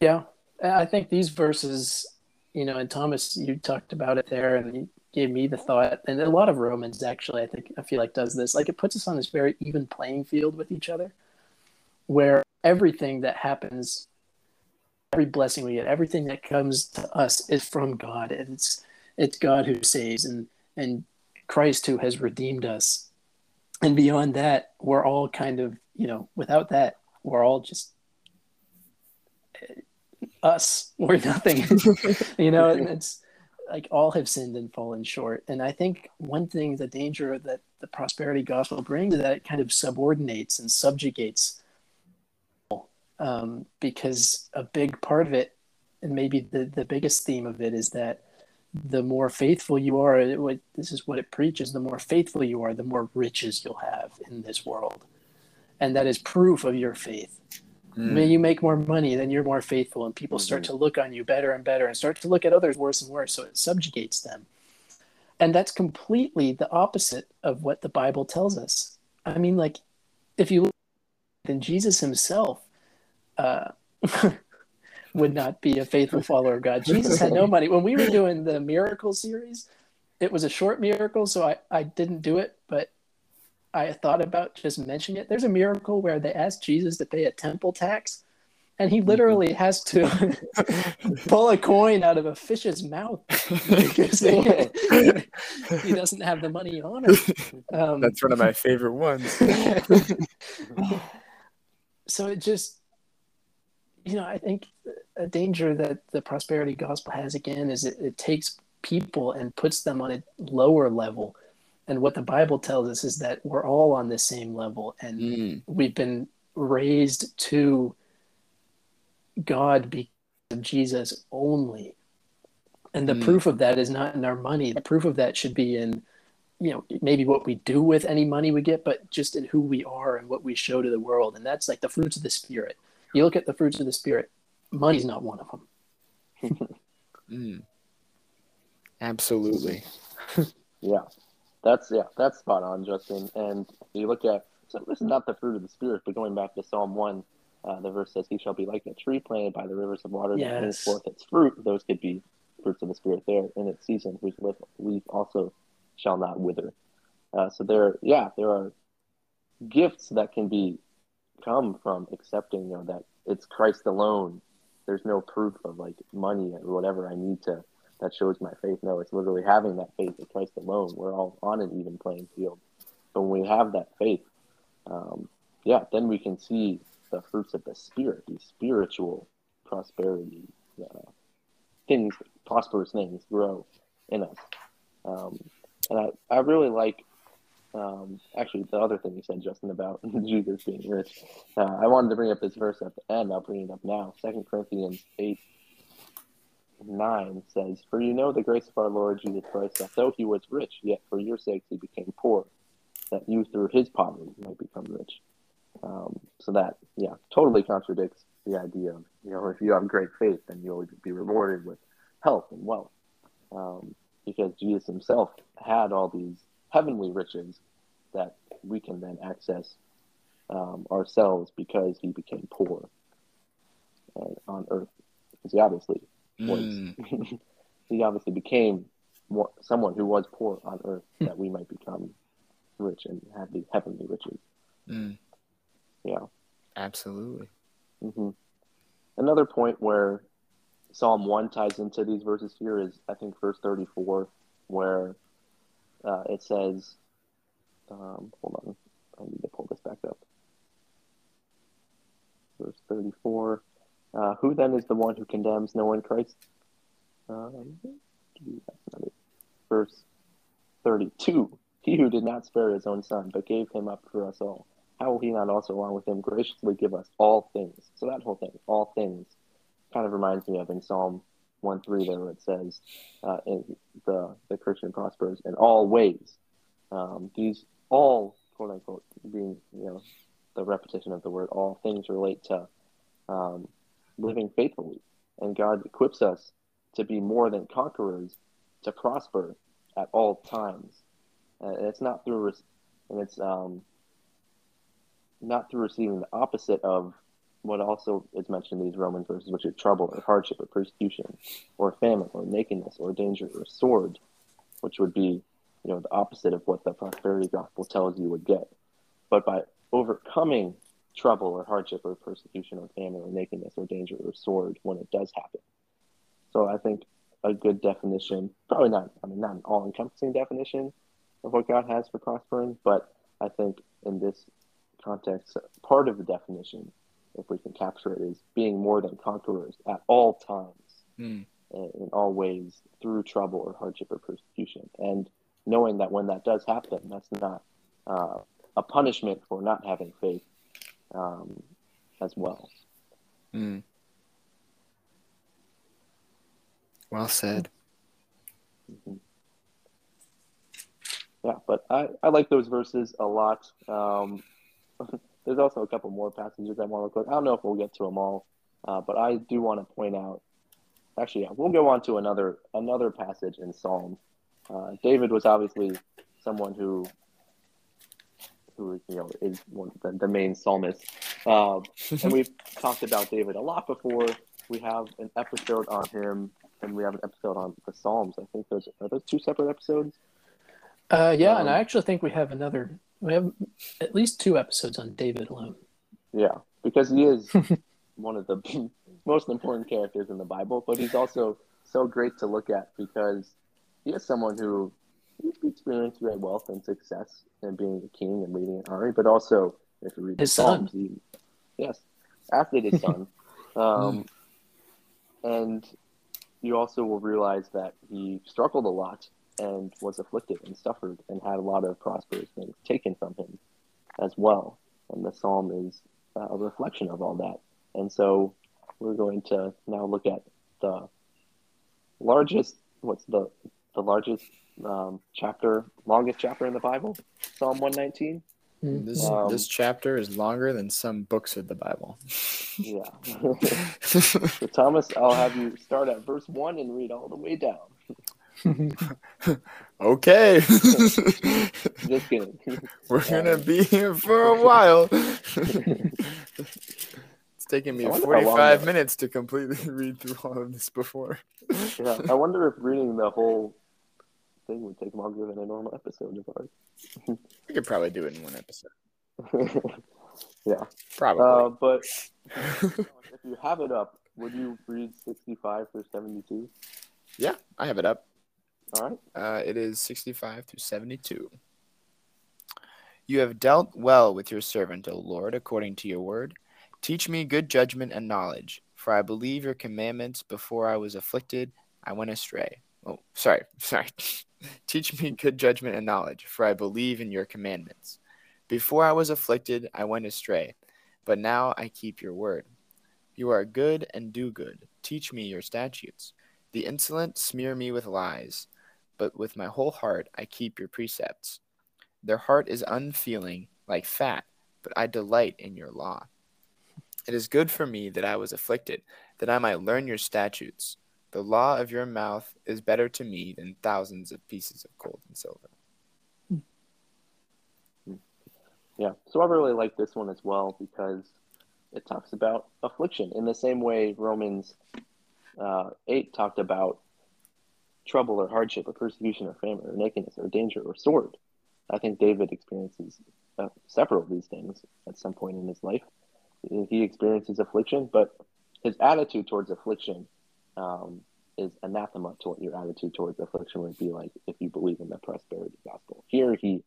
Yeah i think these verses you know and thomas you talked about it there and gave me the thought and a lot of romans actually i think i feel like does this like it puts us on this very even playing field with each other where everything that happens every blessing we get, everything that comes to us is from God. And it's it's God who saves and and Christ who has redeemed us. And beyond that, we're all kind of, you know, without that, we're all just uh, us. We're nothing. [laughs] you know, and it's like all have sinned and fallen short. And I think one thing, the danger that the prosperity gospel brings is that it kind of subordinates and subjugates um, because a big part of it, and maybe the, the biggest theme of it, is that the more faithful you are, it, this is what it preaches the more faithful you are, the more riches you'll have in this world. And that is proof of your faith. Mm. May you make more money, then you're more faithful, and people mm-hmm. start to look on you better and better and start to look at others worse and worse. So it subjugates them. And that's completely the opposite of what the Bible tells us. I mean, like, if you look, then Jesus himself uh, [laughs] would not be a faithful follower of God. Jesus had no money. When we were doing the miracle series, it was a short miracle, so I, I didn't do it, I thought about just mentioning it. There's a miracle where they asked Jesus to pay a temple tax, and he literally has to [laughs] pull a coin out of a fish's mouth because [laughs] he doesn't have the money on him. Um, That's one of my favorite ones. [laughs] so it just you know, I think a danger that the prosperity gospel has again is it, it takes people and puts them on a lower level. And what the Bible tells us is that we're all on the same level and mm. we've been raised to God because of Jesus only. And the mm. proof of that is not in our money. The proof of that should be in, you know, maybe what we do with any money we get, but just in who we are and what we show to the world. And that's like the fruits of the spirit you look at the fruits of the spirit. Money's not one of them. [laughs] mm. Absolutely. yeah, that's yeah, that's spot on, Justin. And you look at so this is not the fruit of the spirit, but going back to Psalm one, uh, the verse says, "He shall be like a tree planted by the rivers of water yes. that brings forth its fruit." Those could be fruits of the spirit there in its season, whose leaf also shall not wither. Uh, so there, yeah, there are gifts that can be come from accepting, you know, that it's Christ alone. There's no proof of like money or whatever I need to that shows my faith. No, it's literally having that faith in Christ alone. We're all on an even playing field. So when we have that faith, um, yeah, then we can see the fruits of the spirit, these spiritual prosperity uh, things, prosperous things grow in us. Um, and I, I really like um, actually, the other thing you said, Justin, about [laughs] Jesus being rich, uh, I wanted to bring up this verse at the end. I'll bring it up now. Second Corinthians 8 9 says, For you know the grace of our Lord Jesus Christ, that though he was rich, yet for your sakes he became poor, that you through his poverty might become rich. Um, so that, yeah, totally contradicts the idea of, you know, if you have great faith, then you'll be rewarded with health and wealth. Um, because Jesus himself had all these heavenly riches that we can then access um, ourselves because he became poor uh, on earth. Because he obviously was, mm. [laughs] he obviously became more, someone who was poor on earth hmm. that we might become rich and have the heavenly riches. Mm. Yeah. Absolutely. hmm Another point where Psalm 1 ties into these verses here is, I think, verse 34, where uh, it says, um, hold on, I need to pull this back up. Verse 34, uh, who then is the one who condemns no one Christ? Um. Verse 32, he who did not spare his own son, but gave him up for us all how will he not also along with him graciously give us all things? So that whole thing, all things, kind of reminds me of in Psalm 1 3 there where it says, uh, the, the Christian prospers in all ways. Um, these all, quote unquote, being, you know, the repetition of the word all things relate to um, living faithfully. And God equips us to be more than conquerors, to prosper at all times. And it's not through, and it's, um, not through receiving the opposite of what also is mentioned in these Romans verses, which is trouble or hardship or persecution or famine or nakedness or danger or sword, which would be, you know, the opposite of what the prosperity gospel tells you would get. But by overcoming trouble or hardship or persecution or famine or nakedness or danger or sword when it does happen. So I think a good definition, probably not, I mean, not an all encompassing definition of what God has for prospering, but I think in this context, part of the definition, if we can capture it, is being more than conquerors at all times, Mm. in all ways, through trouble or hardship or persecution. And knowing that when that does happen, that's not uh, a punishment for not having faith um, as well. Mm. Well said. Mhm. Yeah, but I, I like those verses a lot. Um, [laughs] there's also a couple more passages I want to look at. I don't know if we'll get to them all, uh, but I do want to point out. Actually, yeah, we'll go on to another another passage in Psalm. Uh, David was obviously someone who who you know is one the, the main psalmist, uh, and [laughs] we've talked about David a lot before. We have an episode on him, and we have an episode on the Psalms. I think those are those two separate episodes. Uh, yeah, and Um, I actually think we have another. We have at least two episodes on David alone. Yeah, because he is [laughs] one of the [laughs] most important characters in the Bible, but he's also so great to look at because he is someone who he experienced great wealth and success and being a king and leading an army, but also if you read the His son. Psalms, he, yes, after his son, [laughs] um, and you also will realize that he struggled a lot and was afflicted and suffered and had a lot of prosperous things taken from him as well. And the psalm is uh, a reflection of all that. And so we're going to now look at the largest, what's the the largest um, chapter, longest chapter in the Bible, Psalm 119. This Um, this chapter is longer than some books of the Bible. Yeah. [laughs] so Thomas, I'll have you start at verse one and read all the way down. [laughs] okay. [laughs] Just kidding. We're gonna be here for a while. it's taken me I wonder how long 45 minutes to completely read through all of this before. yeah, I wonder if reading the whole thing would take longer than a normal episode of ours. [laughs] We could probably do it in one episode. [laughs] yeah. Probably. Uh, but [laughs] if you have it up, would you read 65 through 72? yeah, I have it up. All right. Uh, it is 65 through 72. You have dealt well with your servant, O Lord, according to your word. Teach me good judgment and knowledge, for I believe your commandments. Before I was afflicted, I went astray. Oh, sorry, sorry. Teach me good judgment and knowledge, for I believe in your commandments. Before I was afflicted, I went astray, but now I keep your word. You are good and do good. Teach me your statutes. The insolent smear me with lies but with my whole heart I keep your precepts. Their heart is unfeeling, like fat, but I delight in your law. It is good for me that I was afflicted, that I might learn your statutes. The law of your mouth is better to me than thousands of pieces of gold and silver. Yeah. So I really like this one as well because it talks about affliction in the same way Romans uh, 8 talked about trouble or hardship or persecution or famine or nakedness or danger or sword. I think David experiences uh, several of these things at some point in his life. He experiences affliction, but his attitude towards affliction um, is anathema to what your attitude towards affliction would be like if you believe in the prosperity gospel. Here he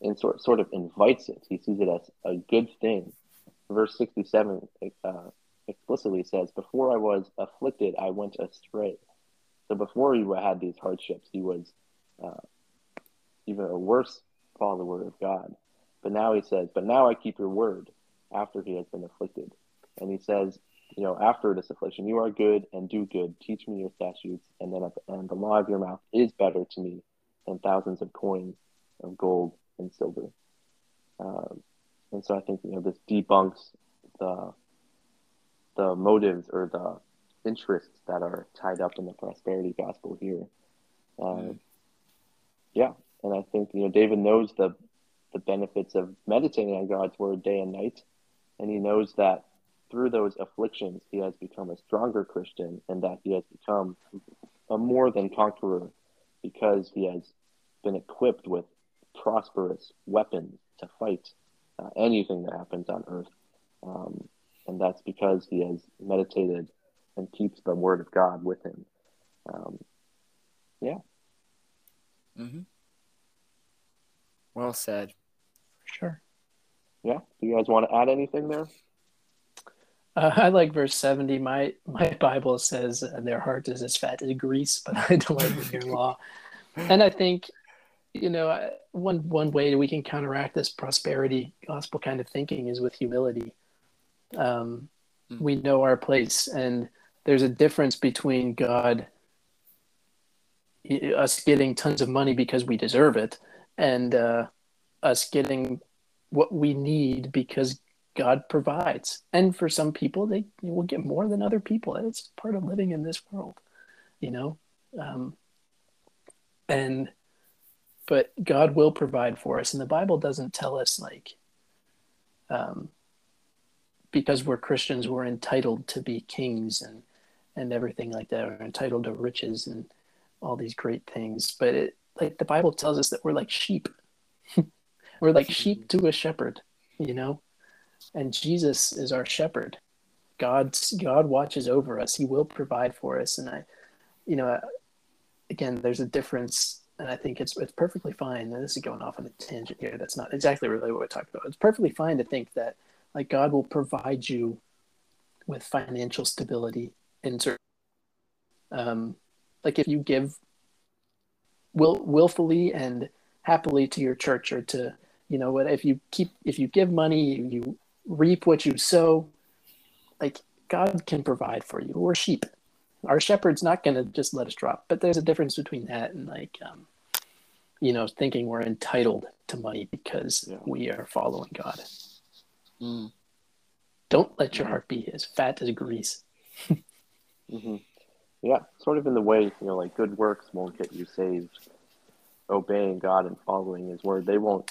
in sort, sort of invites it. He sees it as a good thing. Verse 67 uh, explicitly says, Before I was afflicted, I went astray. So before he had these hardships, he was uh, even a worse follower of God. But now he says, But now I keep your word after he has been afflicted. And he says, you know, after this affliction, you are good and do good. Teach me your statutes, and then at the end, the law of your mouth is better to me than thousands of coins of gold and silver. Um, and so I think you know this debunks the the motives or the interests that are tied up in the prosperity gospel here. mm. Yeah, and I think you know David knows the the benefits of meditating on God's word day and night, and he knows that through those afflictions he has become a stronger Christian, and that he has become a more than conqueror because he has been equipped with prosperous weapons to fight uh, anything that happens on earth. Um, and that's because he has meditated and keeps the word of God with him. Um, yeah. Mm-hmm. Well said. Sure. Yeah. Do you guys want to add anything there? Uh, I like verse 70. My my [laughs] Bible says uh, their heart is as fat as grease, but [laughs] I don't like your [laughs] law. And I think, you know, one one way we can counteract this prosperity gospel kind of thinking is with humility. Um, mm. We know our place, and there's a difference between God, us getting tons of money because we deserve it, and uh, us getting what we need because God provides. And for some people, they will get more than other people. It's part of living in this world, you know. Um, and but God will provide for us, and the Bible doesn't tell us like, um, because we're Christians, we're entitled to be kings and and everything like that. We're entitled to riches and all these great things. But it like the Bible tells us that we're like sheep. [laughs] we're like sheep to a shepherd, you know and Jesus is our shepherd. God's God watches over us. He will provide for us, and I, you know, again, there's a difference, and I think it's it's perfectly fine. And this is going off on a tangent here. That's not exactly really what we're talking about. It's perfectly fine to think that like God will provide you with financial stability in certain, um, like if you give will willfully and happily to your church or to you know what if you keep if you give money you reap what you sow. Like God can provide for you. We're sheep. Our shepherd's not going to just let us drop. But there's a difference between that and like, um, you know, thinking we're entitled to money because yeah. we are following God. Mm. Don't let your heart be as fat as grease. [laughs] mm-hmm. Yeah, sort of in the way, you know, like good works won't get you saved. Obeying God and following His word, they won't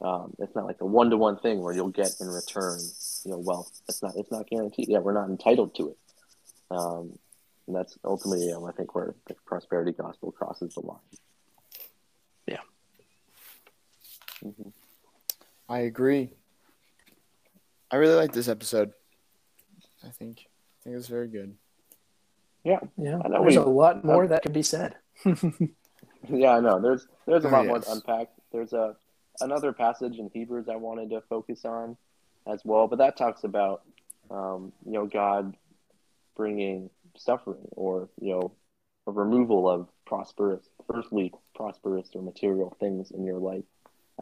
um, it's not like a one to one thing where you'll get in return, you know, wealth. It's not it's not guaranteed. Yeah, we're not entitled to it. Um, and that's ultimately, you know, I think, where the prosperity gospel crosses the line. Yeah. Mm-hmm. I agree. I really like this episode. I think I think it's very good. Yeah, yeah. I know there's we, a lot more uh, that could be said. [laughs] yeah, I know. There's there's a oh, lot yes. more to unpack. There's a another passage in Hebrews I wanted to focus on as well, but that talks about um, you know God bringing suffering or you know a removal of prosperous, earthly prosperous or material things in your life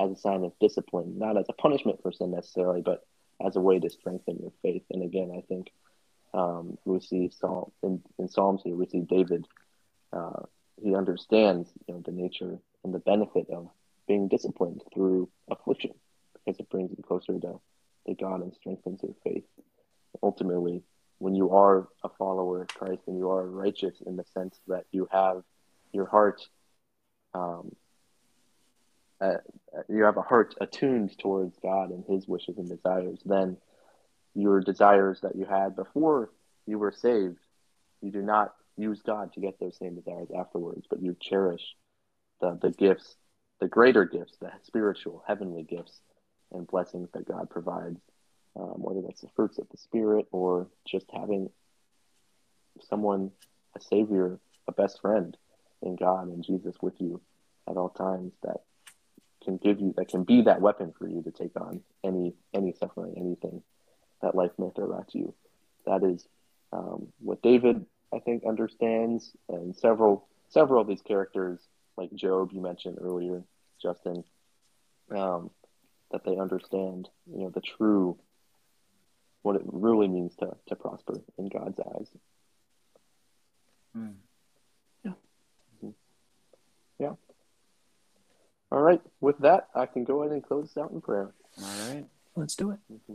as a sign of discipline, not as a punishment for sin necessarily, but as a way to strengthen your faith. And again, I think um, we see Psalm in, in Psalms here. We see David. Uh, he understands you know the nature and the benefit of being disciplined through affliction because it brings you closer to, to God and strengthens your faith. Ultimately, when you are a follower of Christ and you are righteous in the sense that you have your heart, um, uh, you have a heart attuned towards God and His wishes and desires, then your desires that you had before you were saved, you do not use God to get those same desires afterwards, but you cherish the, the gifts the greater gifts, the spiritual, heavenly gifts and blessings that God provides, um, whether that's the fruits of the Spirit or just having someone, a Savior, a best friend in God and Jesus with you at all times that can give you that can be that weapon for you to take on any any suffering, anything that life may throw at you. That is um, what David I think understands, and several several of these characters, like Job, you mentioned earlier, Justin, um, that they understand, you know, the true what it really means to to prosper in God's eyes. Mm. Yeah. Mm-hmm. Yeah. All right. With that, I can go ahead and close this out in prayer. All right. Let's do it. Mm-hmm.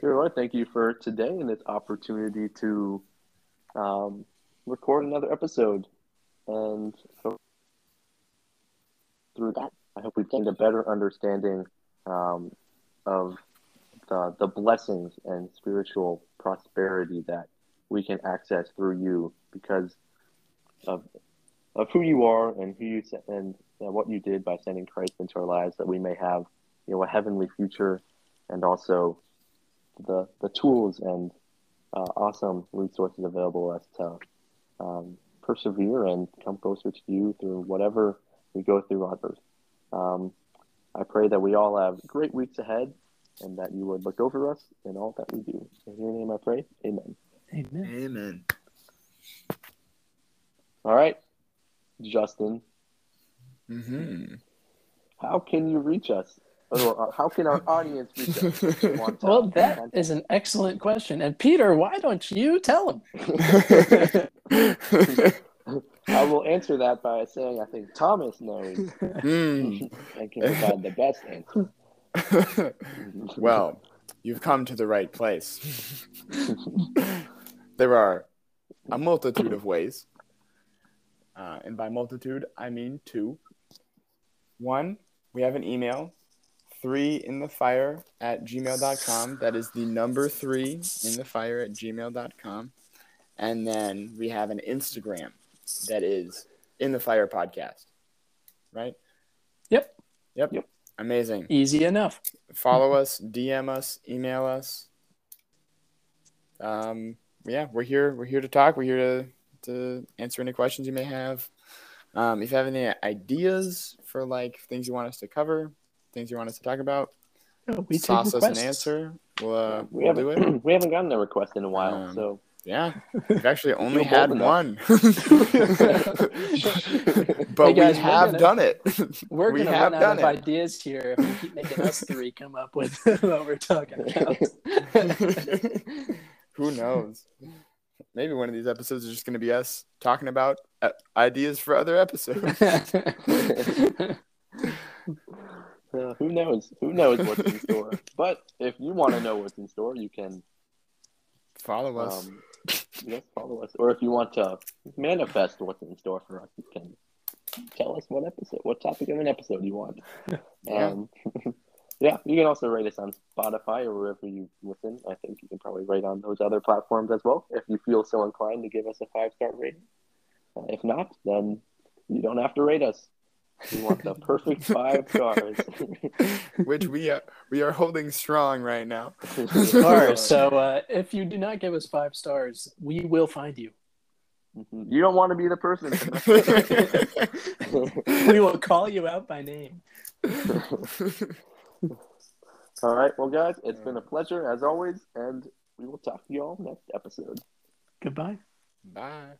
Dear Lord, thank you for today and this opportunity to um, record another episode. And through that, I hope we've gained a better understanding um, of the, the blessings and spiritual prosperity that we can access through you because of of who you are and who you and uh, what you did by sending Christ into our lives, that we may have you know a heavenly future, and also the the tools and uh, awesome resources available us to um, persevere and come closer to you through whatever we go through on earth. Um, I pray that we all have great weeks ahead and that you would look over us in all that we do. In your name I pray. Amen. Amen. Amen. All right, Justin, Mm-hmm. how can you reach us? Or how can our audience reach us? [laughs] if they want to- Well, that is an excellent question. And Peter, why don't you tell him? [laughs] I will answer that by saying I think Thomas knows Mm. and can provide the best answer. [laughs] well, you've come to the right place. [laughs] there are a multitude of ways. Uh, and by multitude, I mean two. One, we have an email, three in the fire at gmail.com. That is the number three in the fire at gmail.com. And then we have an Instagram that is in the fire podcast. Right? Yep. Yep. Yep. Amazing Easy enough. follow us, DM us, email us. Um, yeah, we're here. We're here to talk. We're here to to answer any questions you may have. Um, if you have any ideas for like things you want us to cover, things you want us to talk about, Yeah, we take sauce us an answer. We'll, uh, we we'll do it. haven't [clears throat] we haven't gotten a request in a while, Um, so Yeah, [laughs] we've actually only had bold one, [laughs] Hey, but guys, we have gonna- done it. [laughs] We're we gonna have run out done of it. ideas here if we keep making us three come up with what we're talking about. Who knows? Maybe one of these episodes is just going to be us talking about uh, ideas for other episodes. uh, who knows? Who knows what's in store? But if you want to know what's in store, you can Follow us. um, yes follow us, or if you want to manifest what's in store for us, you can tell us what episode, what topic of an episode you want. [laughs] Yeah. Um, [laughs] yeah, you can also rate us on Spotify or wherever you listen. I think you can probably rate on those other platforms as well if you feel so inclined to give us a five star rating. Uh, if not, then you don't have to rate us. We want the perfect [laughs] five stars. [laughs] Which we are, we are holding strong right now. [laughs] All right, so uh, if you do not give us five stars, we will find you. you don't want to be the person. We will call you out by name. All right, well, guys, it's been a pleasure as always, and we will talk to you all next episode. Goodbye. Bye.